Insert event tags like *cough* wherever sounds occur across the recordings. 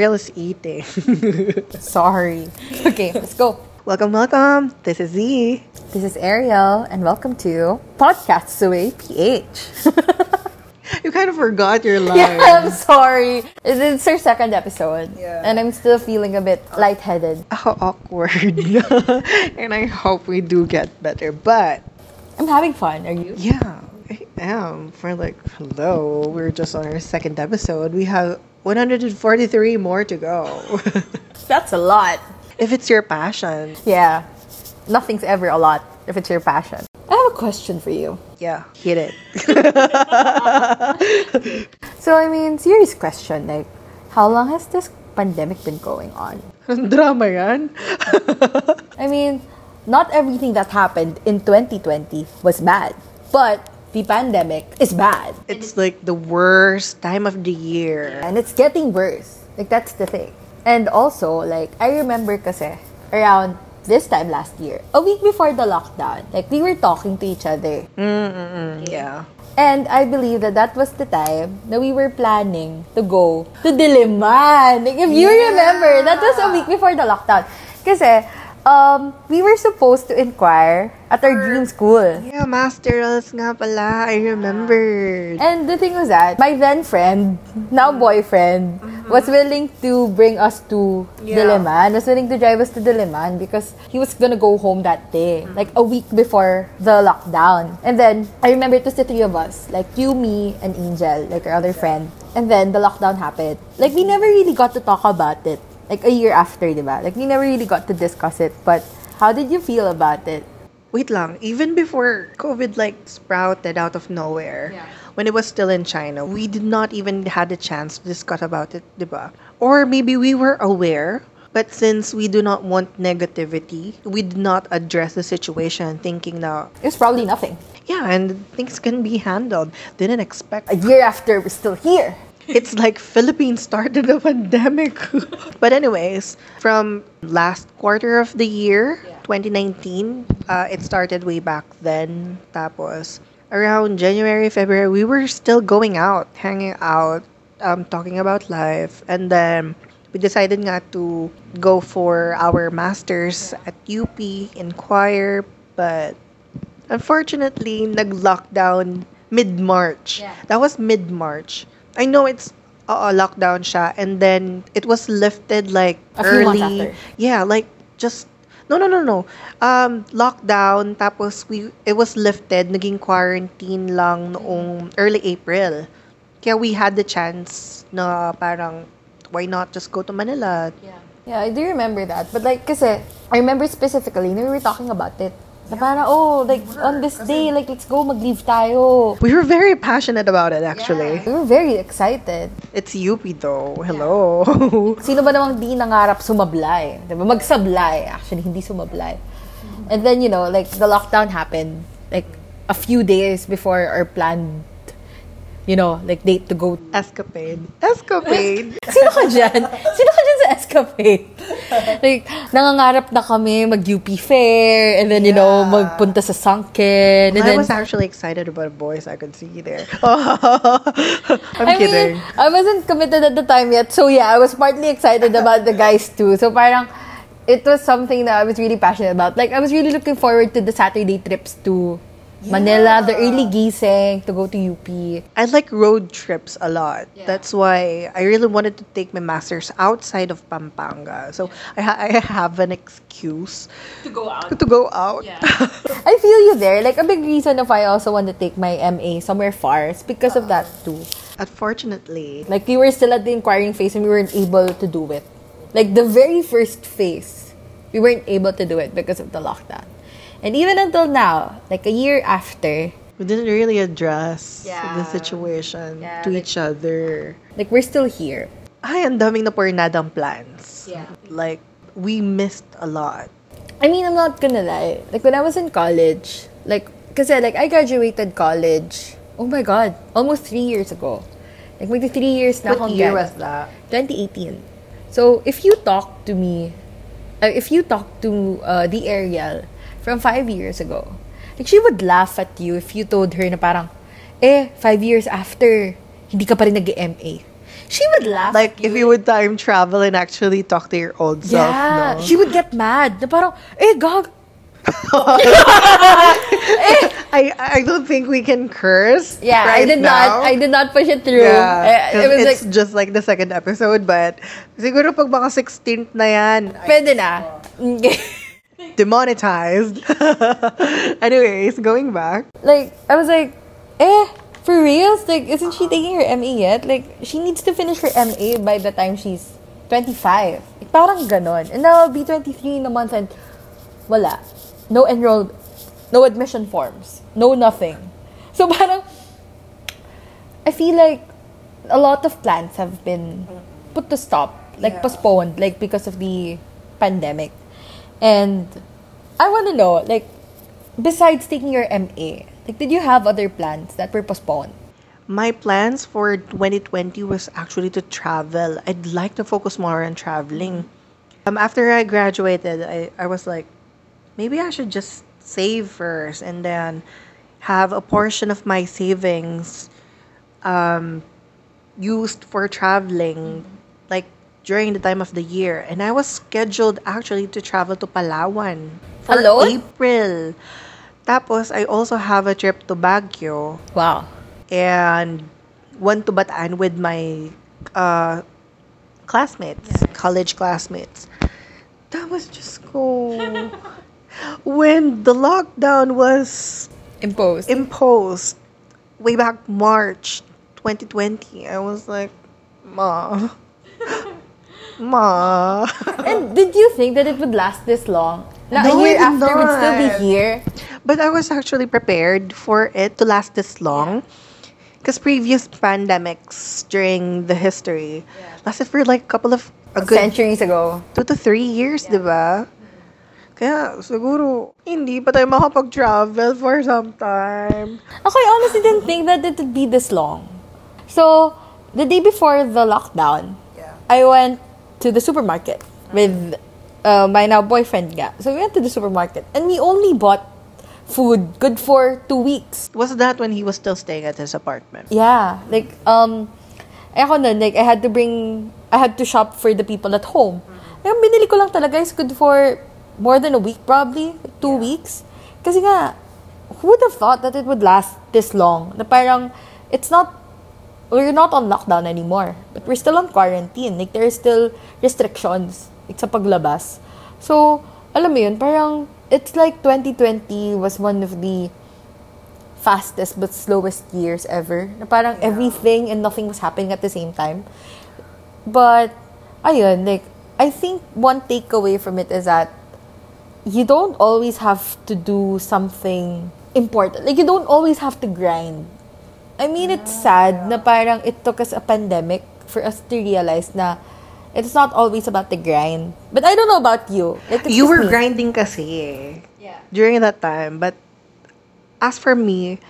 Ariel is eating. Sorry. Okay, let's go. welcome, welcome. This is Z. This is Ariel, and welcome to Podcast Suey PH. *laughs* You kind of forgot your line. yeah, I'm sorry. It's our second episode, Yeah. and I'm still feeling a bit lightheaded. How awkward. *laughs* and I hope we do get better. But I'm having fun. Are you? yeah, I am. For like, hello, we're just on our second episode. We have 143 more to go. *laughs* That's a lot. if it's your passion, Yeah, nothing's ever a lot if it's your passion. I have a question for you. yeah, hit it. *laughs* So, I mean, serious question. Like, how long has this pandemic been going on? *laughs* Drama yan. I mean, not everything that happened in 2020 was bad, but the pandemic is bad. It's like the worst time of the year. And it's getting worse. Like, that's the thing. And also, like, I remember kasi, around this time last year, a week before the lockdown, like, we were talking to each other. Mm-mm-mm, yeah. And I believe that that was the time that we were planning to go to Diliman. Like, if you remember, that was a week before the lockdown. Kasi, um, we were supposed to inquire at our dream school. Yeah, Masterals nga pala. I remember. And the thing was that my then friend, now mm. boyfriend, mm-hmm. was willing to bring us to Yeah. Diliman, was willing to drive us to Diliman because he was gonna go home that day, mm. like a week before the lockdown. And then I remember it was the three of us, like you, me, and Angel, like our other friend. And then the lockdown happened. Like we never really got to talk about it. Like a year after, diba? Like we never really got to discuss it. But how did you feel about it? Wait lang, even before COVID like sprouted out of nowhere, when it was still in China, we did not even had a chance to discuss about it, diba? Or maybe we were aware, but since we do not want negativity, we did not address the situation thinking that, it's probably nothing. yeah, and things can be handled. Didn't expect A year after, we're still here. It's like Philippines started a pandemic. *laughs* but anyways, from last quarter of the year, 2019, uh, it started way back then. Tapos around January, February, we were still going out, hanging out, um, talking about life, and then we decided nga to go for our masters at UP, in choir, but unfortunately, nag-lockdown mid-March. Yeah. That was mid-March. I know it's uh, lockdown siya and then it was lifted like A early. after. Yeah, like just No, no, no, no. Um, lockdown, tapos we, it was lifted, naging quarantine lang noong early April. Kaya we had the chance na parang, why not just go to Manila? Yeah, I do remember that. But like, kasi, I remember specifically, we were talking about it. Na parang, oh, like, on this day, like, let's go, mag-leave tayo. We were very passionate about it, actually. We were very excited. It's UP though. Hello. *laughs* Sino ba namang di nangarap sumablay? Diba? Magsablay. Actually, hindi sumablay. And then, you know, like, the lockdown happened, like, a few days before our planned, you know, like, date to go. Escapade. Escapade. *laughs* Sino ka dyan? Sino ka dyan sa escapade? like, nangangarap na kami mag-UP fair, and then, you know, Yeah. magpunta sa sunken, and I then, was actually excited about boys I could see there. *laughs* I'm I kidding. mean, I wasn't committed at the time yet. So yeah, I was partly excited about the guys too. So parang it was something that I was really passionate about. Like I was really looking forward to the Saturday trips to Manila, the early gising to go to UP. I like road trips a lot. That's why I really wanted to take my master's outside of Pampanga. So I, ha- I have an excuse To go out. to go out. *laughs* I feel you there. Like a big reason if I also want to take my MA somewhere far is because of that too. Unfortunately, Like we were still at the inquiring phase and we weren't able to do it. Like the very first phase, we weren't able to do it because of the lockdown. And even until now, like a year after, we didn't really address Yeah. the situation Yeah, to like- each other. like we're still here. Ay, ang daming na pornadang plans. Yeah. Like, we missed a lot. I mean, I'm not gonna lie. Like when I was in college, like, cause like I graduated college. Oh my god, almost three years ago. Like maybe three years now. What year was that? 2018. So if you talk to me, uh, if you talk to uh, the Ariel from five years ago, like she would laugh at you if you told her na parang, eh, five years after, hindi ka pa rin nag-MA. She would laugh. Like, if you would time travel and actually talk to your old self, yeah, no? she would get mad. Na parang, eh, gag. *laughs* I I don't think we can curse. Yeah, I right did now. not, I did not push it through. Yeah, 'cause it was it's like, just like the second episode, but siguro pag baka 16th na yan, pwede na. *laughs* demonetized. *laughs* Anyways, going back. like, I was like, eh, for reals? Like, isn't she taking her MA yet? Like, she needs to finish her MA by the time she's 25. Like, parang ganon. And now I'll be 23 in a month and wala. No enrolled, no admission forms, no nothing. So parang, I feel like a lot of plans have been put to stop, like Yeah. postponed, like because of the pandemic. And I want to know, like, besides taking your MA, like, did you have other plans that were postponed? My plans for 2020 was actually to travel. I'd like to focus more on traveling. Um, after I graduated, I, I was like, maybe I should just save first and then have a portion of my savings um, used for traveling, during the time of the year. And I was scheduled actually to travel to Palawan for Alone? April. Tapos, I also have a trip to Baguio Wow. and one to Bataan with my uh, classmates, college classmates. That was just cool. *laughs* when the lockdown was Imposed. imposed way back March 2020, I was like, Ma. Ma. and did you think that it would last this long? Na No, a year after would still be here? But I was actually prepared for it to last this long. Because previous pandemics during the history lasted for like a couple of a good Centuries ago. two to three years, di ba? Kaya siguro hindi pa tayo makapag-travel for some time. Ako, I honestly didn't think that it would be this long. So, the day before the lockdown, Yeah. I went to the supermarket with uh, my now boyfriend. Ga. So, we went to the supermarket and we only bought food good for two weeks. Was that when he was still staying at his apartment? Yeah. Like, um, eh ako nun, like, I had to bring, I had to shop for the people at home. Kaya binili ko lang talaga is good for more than a week probably, two weeks. Kasi nga, who would have thought that it would last this long? Na parang, it's not, we're not on lockdown anymore. But we're still on quarantine. Like, there are still restrictions like, sa paglabas. So, alam mo yun, parang, it's like 2020 was one of the fastest but slowest years ever. Na parang everything and nothing was happening at the same time. But, ayun, like, I think one takeaway from it is that you don't always have to do something important. Like, you don't always have to grind. I mean, it's sad na parang it took us a pandemic for us to realize na it's not always about the grind. But I don't know about you. Like, You were me. grinding kasi eh, Yeah. during that time. But as for me,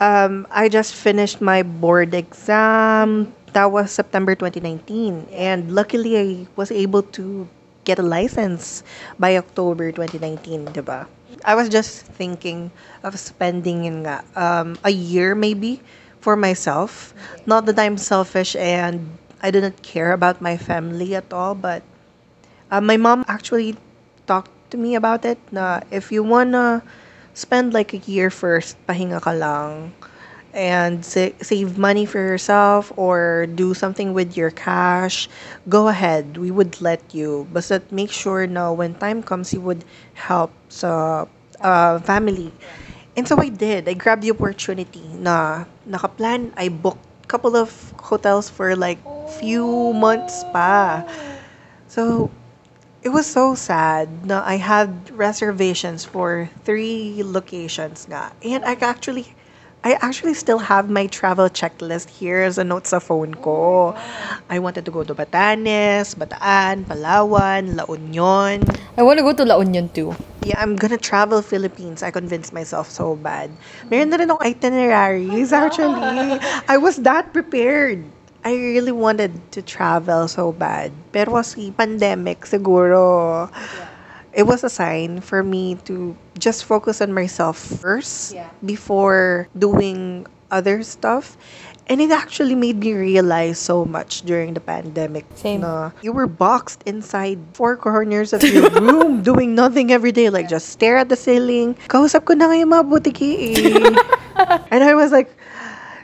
um, I just finished my board exam. That was September 2019. And luckily, I was able to get a license by October 2019, diba? I was just thinking of spending in um, a year maybe for myself. Not that I'm selfish and I didn't care about my family at all, but uh, my mom actually talked to me about it na if you wanna spend like a year first, pahinga ka lang, and sa- save money for yourself or do something with your cash, go ahead. We would let you. But make sure na when time comes, you would help sa uh, family. And so I did. I grabbed the opportunity na nakaplan. I booked couple of hotels for like few months pa. So it was so sad na I had reservations for three locations nga. And I actually I actually still have my travel checklist here as a note sa phone ko. I wanted to go to Batanes, Bataan, Palawan, La Union. I want to go to La Union too. Yeah, I'm gonna travel Philippines. I convinced myself so bad. Meron na rin akong itineraries, actually. *laughs* I was that prepared. I really wanted to travel so bad. Pero kasi pandemic, siguro, it was a sign for me to just focus on myself first Yeah. before doing other stuff. And it actually made me realize so much during the pandemic. Same. Na you were boxed inside four corners of your *laughs* room doing nothing every day. Like, just stare at the ceiling. Kausap ko na nga yung mga butiki eh. *laughs* and I was like,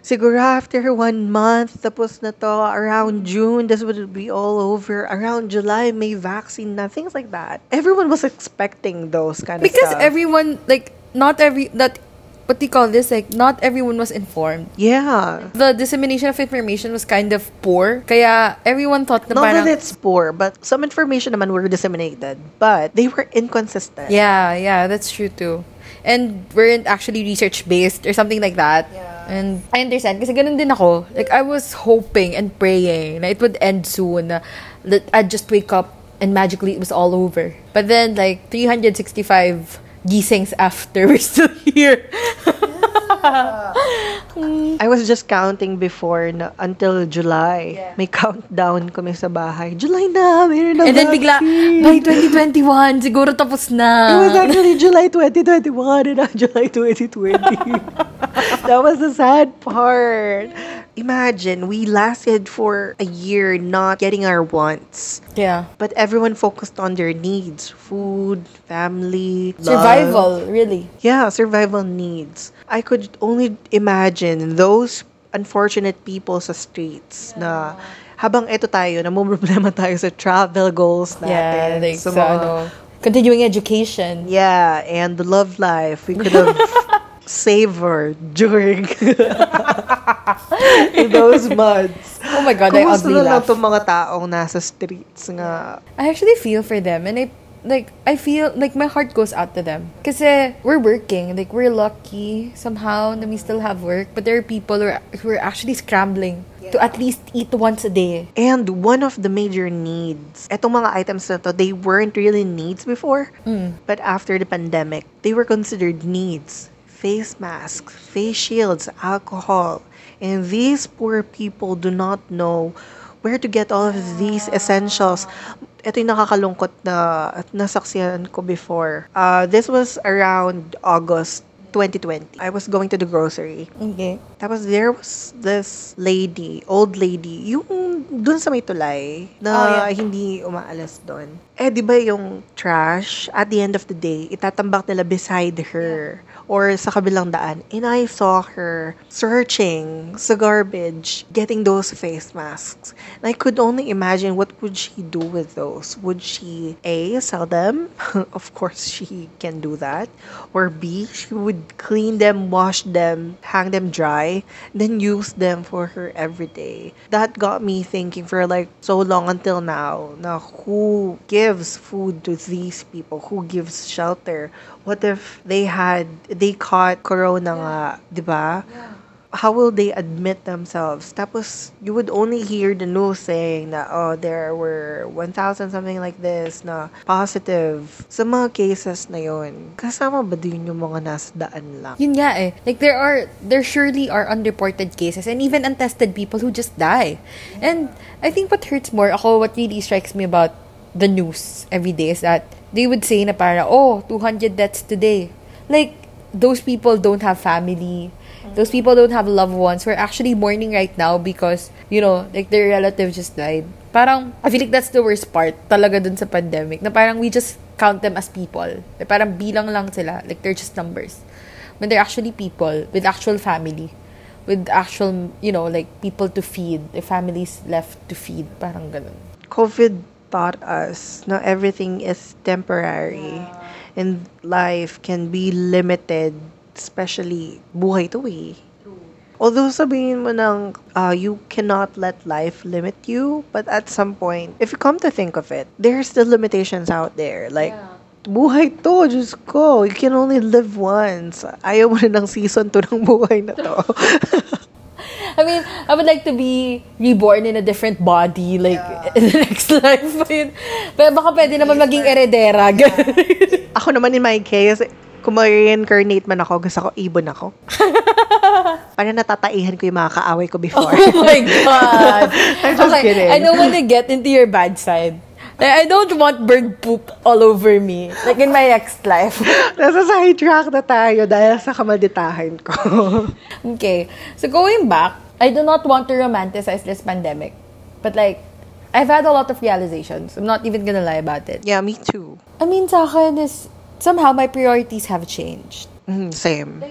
siguro after one month, tapos na to, around June, this would be all over. Around July, may vaccine na, things like that. Everyone was expecting those kind of Because everyone, like, not every, that, what do you call this? Like, not everyone was informed. Yeah. The dissemination of information was kind of poor. Kaya everyone thought na Not parang, that it's poor, but some information naman were disseminated, but they were inconsistent. Yeah, yeah, that's true too. And weren't actually research based or something like that. Yeah. And I understand kasi ganun din ako. Like I was hoping and praying na it would end soon. na That I'd just wake up and magically it was all over. But then like 365 gisings after *laughs* we're still here. *laughs* I was just counting before na until July. May countdown kami sa bahay. July na, mayroon na and then bigla by 2021 siguro tapos na. It was actually July 2021 and not July 2020. *laughs* *laughs* that was the sad part. Imagine, we lasted for a year not getting our wants. yeah. But everyone focused on their needs. Food, family, love. Survival, really. Yeah, survival needs. I could only imagine those unfortunate people sa streets na habang eto tayo, namumroblema *laughs* tayo sa travel goals natin. Yeah, like sa mga- ano, continuing education. Yeah, and the love life we could have *laughs* savored during *laughs* those months. Oh my god, I Kumusta ugly na lang laugh. itong mga taong nasa streets nga? I actually feel for them and I like I feel like my heart goes out to them kasi we're working like we're lucky somehow that we still have work but there are people who are, who are actually scrambling to at least eat once a day And one of the major needs, etong mga items na to, they weren't really needs before. But after the pandemic, they were considered needs. Face masks, face shields, alcohol. And these poor people do not know where to get all of these essentials. Ito yung nakakalungkot na at nasaksiyan ko before. Uh, this was around August 2020. I was going to the grocery. okay Tapos there was this lady, old lady, yung dun sa may tulay na Oh, yeah. hindi umaalas doon. Eh, di ba yung trash, at the end of the day, itatambak nila beside her or sa kabilang daan. And I saw her searching sa garbage, getting those face masks. And I could only imagine what would she do with those. Would she, A, sell them? *laughs* of course, she can do that. Or B, she would clean them, wash them, hang them dry, then use them for her everyday. That got me thinking for like so long until now. Now, who gives food to these people? Who gives shelter? What if they had, they caught corona nga, di ba? How will they admit themselves? Tapos, you would only hear the news saying that, oh, there were 1,000 something like this na positive. Sa mga cases na yun, kasama ba din yung mga nasa daan lang? yun nga eh like there are there surely are unreported cases and even untested people who just die and I think what hurts more ako what really strikes me about the news every day is that they would say na para oh 200 deaths today. Like those people don't have family. Those people don't have loved ones. We're actually mourning right now because you know like their relative just died. Parang I feel like that's the worst part talaga dun sa pandemic na parang we just count them as people. Parang bilang lang sila. Like they're just numbers. When they're actually people with actual family with actual you know like people to feed their families left to feed parang ganun. COVID taught us na everything is temporary and life can be limited, especially buhay to eh. Although sabihin mo ng uh, you cannot let life limit you, but at some point, if you come to think of it, there are still limitations out there. Like, buhay to, Diyos ko, you can only live once. Ayaw mo na ng season 2 ng buhay na to. *laughs* I mean, I would like to be reborn in a different body, like, in the next *laughs* life. Pero baka pwede naman maging eredera. *laughs* Ako naman in my case, kung ma-reincarnate man ako, gusto ko ibon ako. *laughs* Para natataihan ko yung mga kaaway ko before. oh my God. I'm just okay, kidding. I don't want to get into your bad side. Like, I don't want bird poop all over me. Like, in my next life. *laughs* Nasa sidetrack na tayo dahil sa kamalditahin ko. *laughs* okay. So, going back, I do not want to romanticize this pandemic. But, like, I've had a lot of realizations. I'm not even gonna lie about it. yeah, me too. I mean, sa akin is, somehow my priorities have changed. Mhm, same.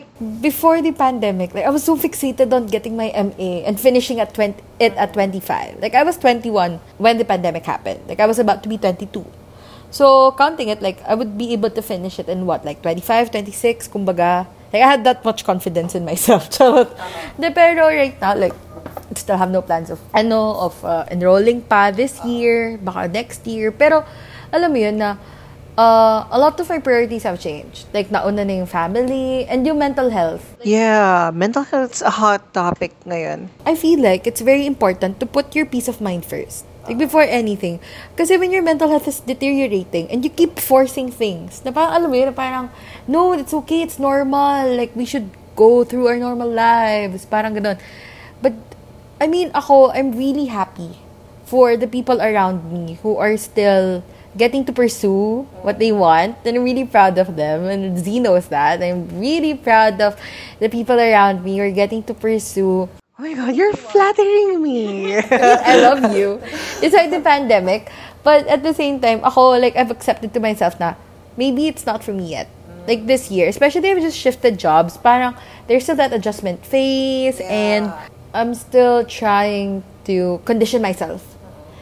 before the pandemic, like I was so fixated on getting my MA and finishing at 20 it at 25. Like I was 21 when the pandemic happened. Like I was about to be 22. So counting it, like I would be able to finish it in what, like 25, 26, kumbaga. Like I had that much confidence in myself. *laughs* Charot. De, pero right now, like I still have no plans of ano of uh, enrolling pa this year, baka next year. Pero alam mo yun na uh, a lot of my priorities have changed. Like nauna na yung family and yung mental health. Yeah, mental health's a hot topic ngayon. I feel like it's very important to put your peace of mind first. Like before anything. Kasi when your mental health is deteriorating and you keep forcing things, na parang alam mo yun, parang, no, it's okay, it's normal. Like we should go through our normal lives. Parang ganun. But, I mean, ako, I'm really happy for the people around me who are still getting to pursue what they want. And I'm really proud of them. And Z knows that. I'm really proud of the people around me who are getting to pursue Oh my god, you're flattering me. *laughs* I love you. Despite the pandemic. But at the same time, ako, like, I've accepted to myself na maybe it's not for me yet. Like this year, especially if I just shifted jobs, parang there's still that adjustment phase and I'm still trying to condition myself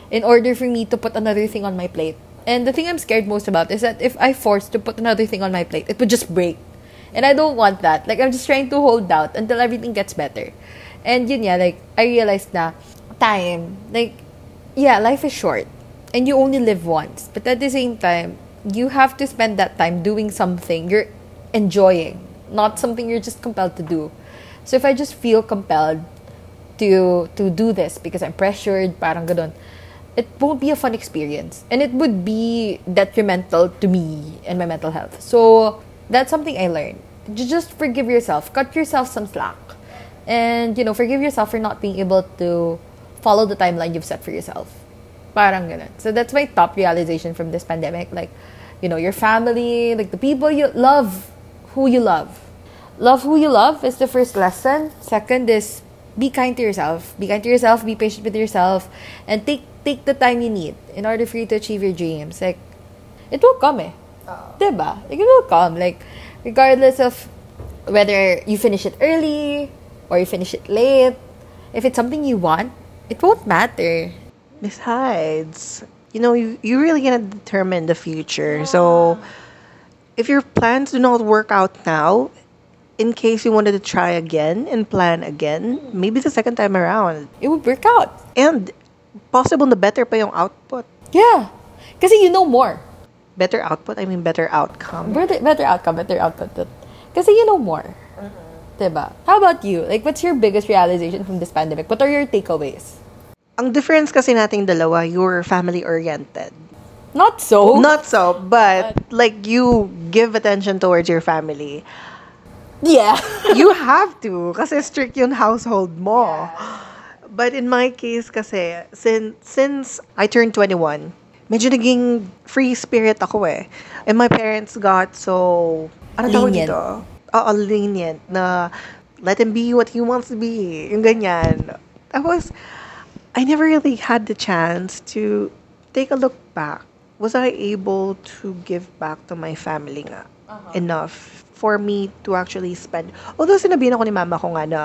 in order for me to put another thing on my plate. And the thing I'm scared most about is that if I force to put another thing on my plate, it would just break. And I don't want that. Like, I'm just trying to hold out until everything gets better. And yun yeah, like, I realized na time, like, yeah, life is short. And you only live once. But at the same time, you have to spend that time doing something you're enjoying, not something you're just compelled to do. So if I just feel compelled to to do this because I'm pressured, parang ganun, it won't be a fun experience. And it would be detrimental to me and my mental health. So that's something I learned. Just forgive yourself. Cut yourself some slack. And, you know, forgive yourself for not being able to follow the timeline you've set for yourself. Parang ganun. So that's my top realization from this pandemic. Like, you know, your family, like the people you love, who you love. Love who you love is the first lesson. Second is be kind to yourself. Be kind to yourself, be patient with yourself, and take take the time you need in order for you to achieve your dreams. Like, it will come eh. Diba? Like, it will come. Like, regardless of whether you finish it early or you finish it late, if it's something you want, it won't matter. Besides, you know, you, you really gonna determine the future. So, if your plans do not work out now, in case you wanted to try again and plan again, maybe the second time around. It would work out. And possible na better pa yung output. Yeah. Kasi you know more. Better output, I mean better outcome. Better, better outcome, better output. Kasi you know more. Mm-hmm. Diba? How about you? Like, what's your biggest realization from this pandemic? What are your takeaways? Ang difference kasi nating dalawa, you're family-oriented. Not so. Not so, but like you give attention towards your family. Yeah. *laughs* you have to kasi strict yung household mo. But in my case kasi, since, since I turned 21, medyo naging free spirit ako eh. And my parents got so, ano tawag Lenient. dito? Oo, lenient na let him be what he wants to be. Yung ganyan. Tapos, I never really had the chance to take a look back. Was I able to give back to my family nga enough for me to actually spend? Although sinabihan ako ni mama ko nga na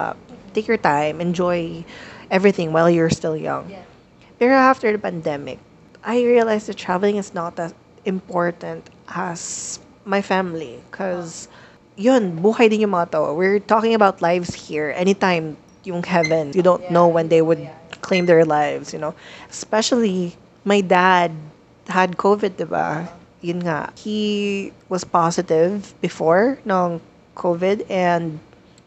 take your time, enjoy everything while you're still young. Pero after the pandemic, I realized that traveling is not as important as my family. Because, yun, buhay din yung mga to. We're talking about lives here. Anytime yung heaven, you don't know when they would claim their lives, you know. Especially, my dad had COVID, diba? Yun nga. He was positive before ng COVID and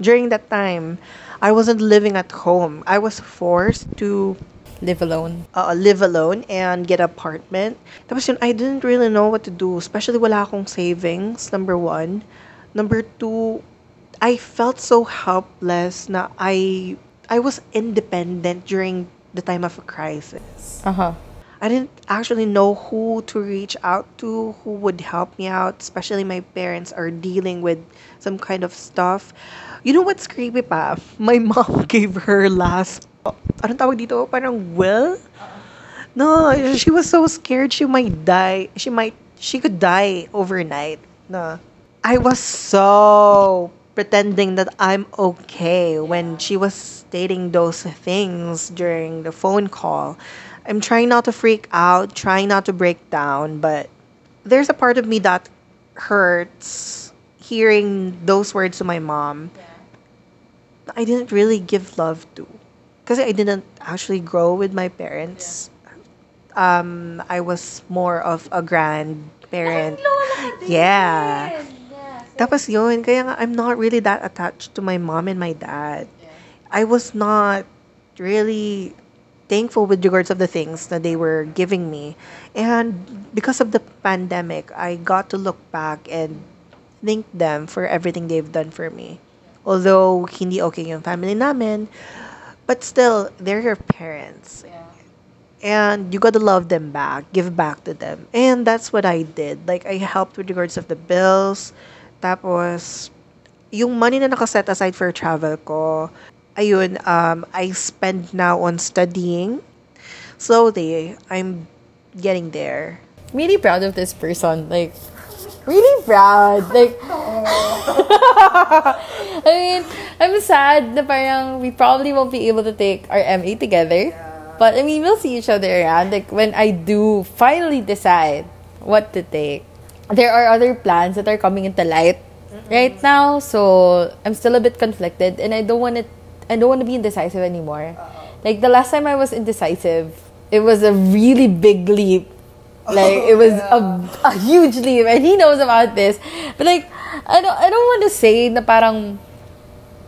during that time, I wasn't living at home. I was forced to Live alone. uh, live alone and get an apartment. Tapos yun, I didn't really know what to do. Especially wala akong savings, number one. Number two, I felt so helpless na I I was independent during the time of a crisis. Uh-huh. I didn't actually know who to reach out to, who would help me out, especially my parents are dealing with some kind of stuff. You know what's creepy pa? My *laughs* mom gave her last, anong tawag dito? Parang will? No, she was so scared she might die. She might, she could die overnight. No. I was so pretending that I'm okay when she was stating those things during the phone call. I'm trying not to freak out, trying not to break down, but there's a part of me that hurts hearing those words to my mom. I didn't really give love to because I didn't actually grow with my parents. Um, I was more of a grandparent. Yeah. Tapos yun, kaya nga I'm not really that attached to my mom and my dad. I was not really thankful with regards of the things that they were giving me. And because of the pandemic, I got to look back and thank them for everything they've done for me. Although hindi okay yung family namin, but still, they're your parents. And you gotta love them back, give back to them. And that's what I did. Like, I helped with regards of the bills. Tapos, yung money na nakaset aside for travel ko, ayun, um, I spend now on studying. Slowly, I'm getting there. Really proud of this person. Like, really proud. Like, *laughs* I mean, I'm sad na parang we probably won't be able to take our MA together. But I mean, we'll see each other around. Like, when I do finally decide what to take, there are other plans that are coming into light right now. So I'm still a bit conflicted, and I don't want to. I don't want to be indecisive anymore. Like the last time I was indecisive, it was a really big leap. Like *laughs* it was a, a huge leap, and he knows about this. But like, I don't. I don't want to say na parang.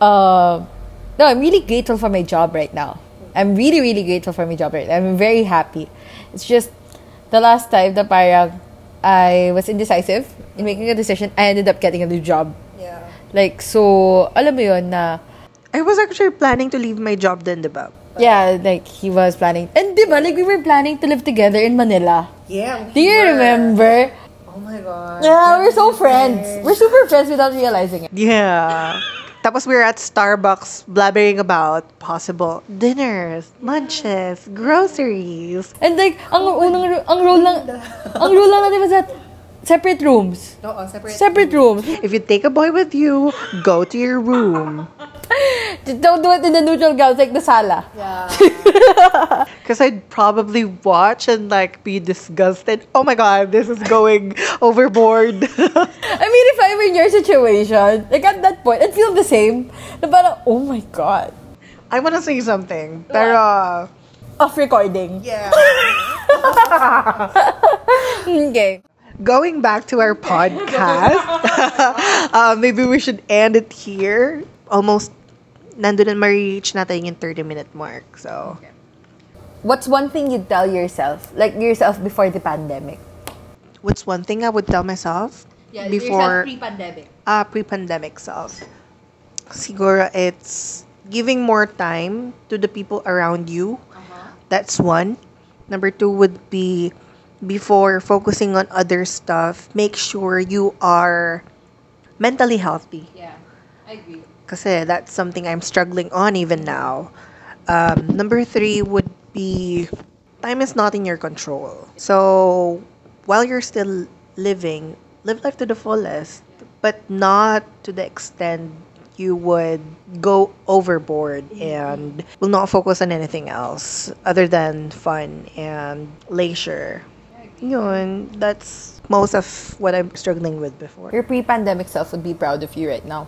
Uh, no, I'm really grateful for my job right now. I'm really, really grateful for my job right now. I'm very happy. It's just the last time that parang I was indecisive in making a decision, I ended up getting a new job. Yeah. Like, so, alam mo yun na, I was actually planning to leave my job then, diba? yeah, like, he was planning. And di ba, like, we were planning to live together in Manila. Yeah. Do you remember? Oh my god. Yeah, we're so friends. We're super friends without realizing it. Yeah. Tapos we were at Starbucks blabbering about possible dinners, lunches, groceries. And like, ang oh unang, ang rule lang, ang rule lang natin was that separate rooms. Oo, separate. Separate rooms. If you take a boy with you, go to your room. *laughs* Don't do it in the neutral grounds like the sala. Yeah. *laughs* Because I'd probably watch and like be disgusted. Oh my god, this is going *laughs* overboard. I mean, if I were in your situation, like at that point, I'd feel the same. Na parang, oh my God. I want to say something, pero Off recording. yeah. Okay. Going back to our podcast, uh, maybe we should end it here. Almost nandun na ma-reach natin yung 30 minute mark. So, What's one thing you'd tell yourself, like yourself before the pandemic? what's one thing I would tell myself before pre-pandemic. uh, pre-pandemic self? Siguro it's giving more time to the people around you. That's one. Number two would be before focusing on other stuff, make sure you are mentally healthy. Yeah, I agree. Kasi that's something I'm struggling on even now. Um, number three would be time is not in your control. So while you're still living, live life to the fullest, but not to the extent you would go overboard and will not focus on anything else other than fun and leisure. Yun, that's most of what I'm struggling with before. Your pre-pandemic self would be proud of you right now.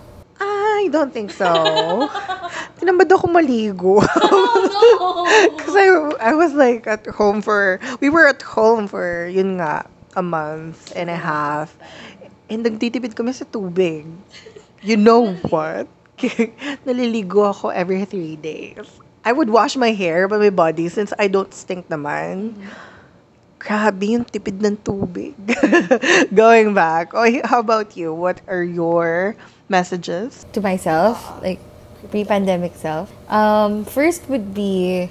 I don't think so. *laughs* Tinamad ako maligo. *laughs* Because I, I was like at home for, we were at home for, yun nga, a month and a half. And nagtitipid kami sa tubig. You know what? *laughs* Naliligo ako every three days. I would wash my hair by my body since I don't stink naman. Grabe yung tipid ng tubig. Going back. Oh, how about you? What are your messages? To myself, like pre-pandemic self. Um, first would be,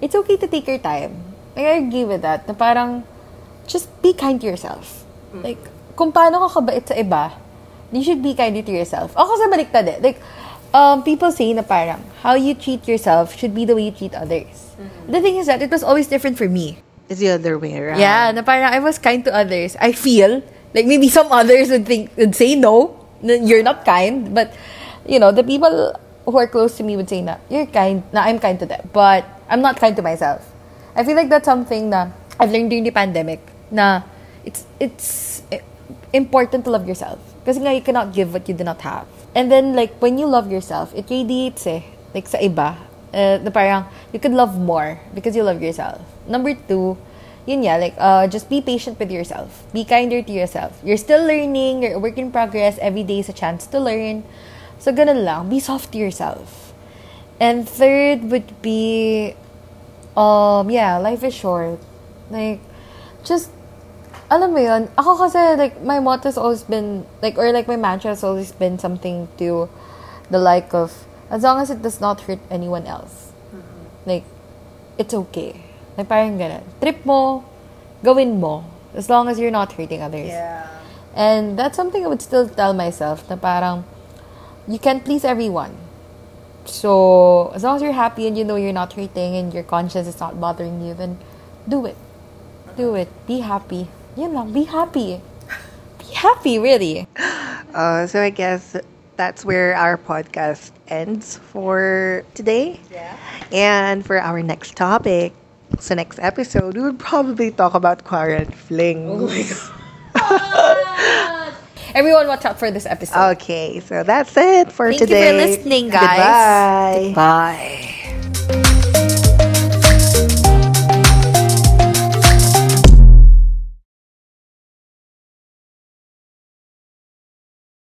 it's okay to take your time. like, I agree with that. Na parang, just be kind to yourself. Like, kung paano ka kabait sa iba, you should be kind to yourself. Ako sa baliktad eh. Like, um, people say na parang, how you treat yourself should be the way you treat others. The thing is that it was always different for me. It's the other way around. Yeah, na parang I was kind to others. I feel like maybe some others would think would say no, you're not kind, but you know the people who are close to me would say na you're kind, na I'm kind to them, but I'm not kind to myself. I feel like that's something na I've learned during the pandemic. Na it's it's eh, important to love yourself because you cannot give what you do not have. And then like when you love yourself, it radiates eh like sa iba. Uh, na parang you could love more because you love yourself. Number two, yun yeah, like uh, just be patient with yourself. Be kinder to yourself. You're still learning. You're a work in progress. Every day is a chance to learn. So ganun lang. Be soft to yourself. And third would be, um, yeah, life is short. Like, just, alam mo yun, ako kasi, like, my motto has always been, like, or like, my mantra has always been something to the like of, as long as it does not hurt anyone else. Like, it's okay. Like, parang ganun. Trip mo, gawin mo. As long as you're not hurting others. Yeah. And that's something I would still tell myself na parang, you can't please everyone. So, as long as you're happy and you know you're not hurting and your conscience is not bothering you, then do it. Do it. Be happy. Yun lang, be happy. Be happy, really. *laughs* Uh, so I guess that's where our podcast ends for today. Yeah. And for our next topic, so next episode, we would probably talk about quarant flings. Oh my god. *laughs* Everyone, watch out for this episode. Okay, so that's it for today. Thank you for listening, guys. Goodbye. Bye.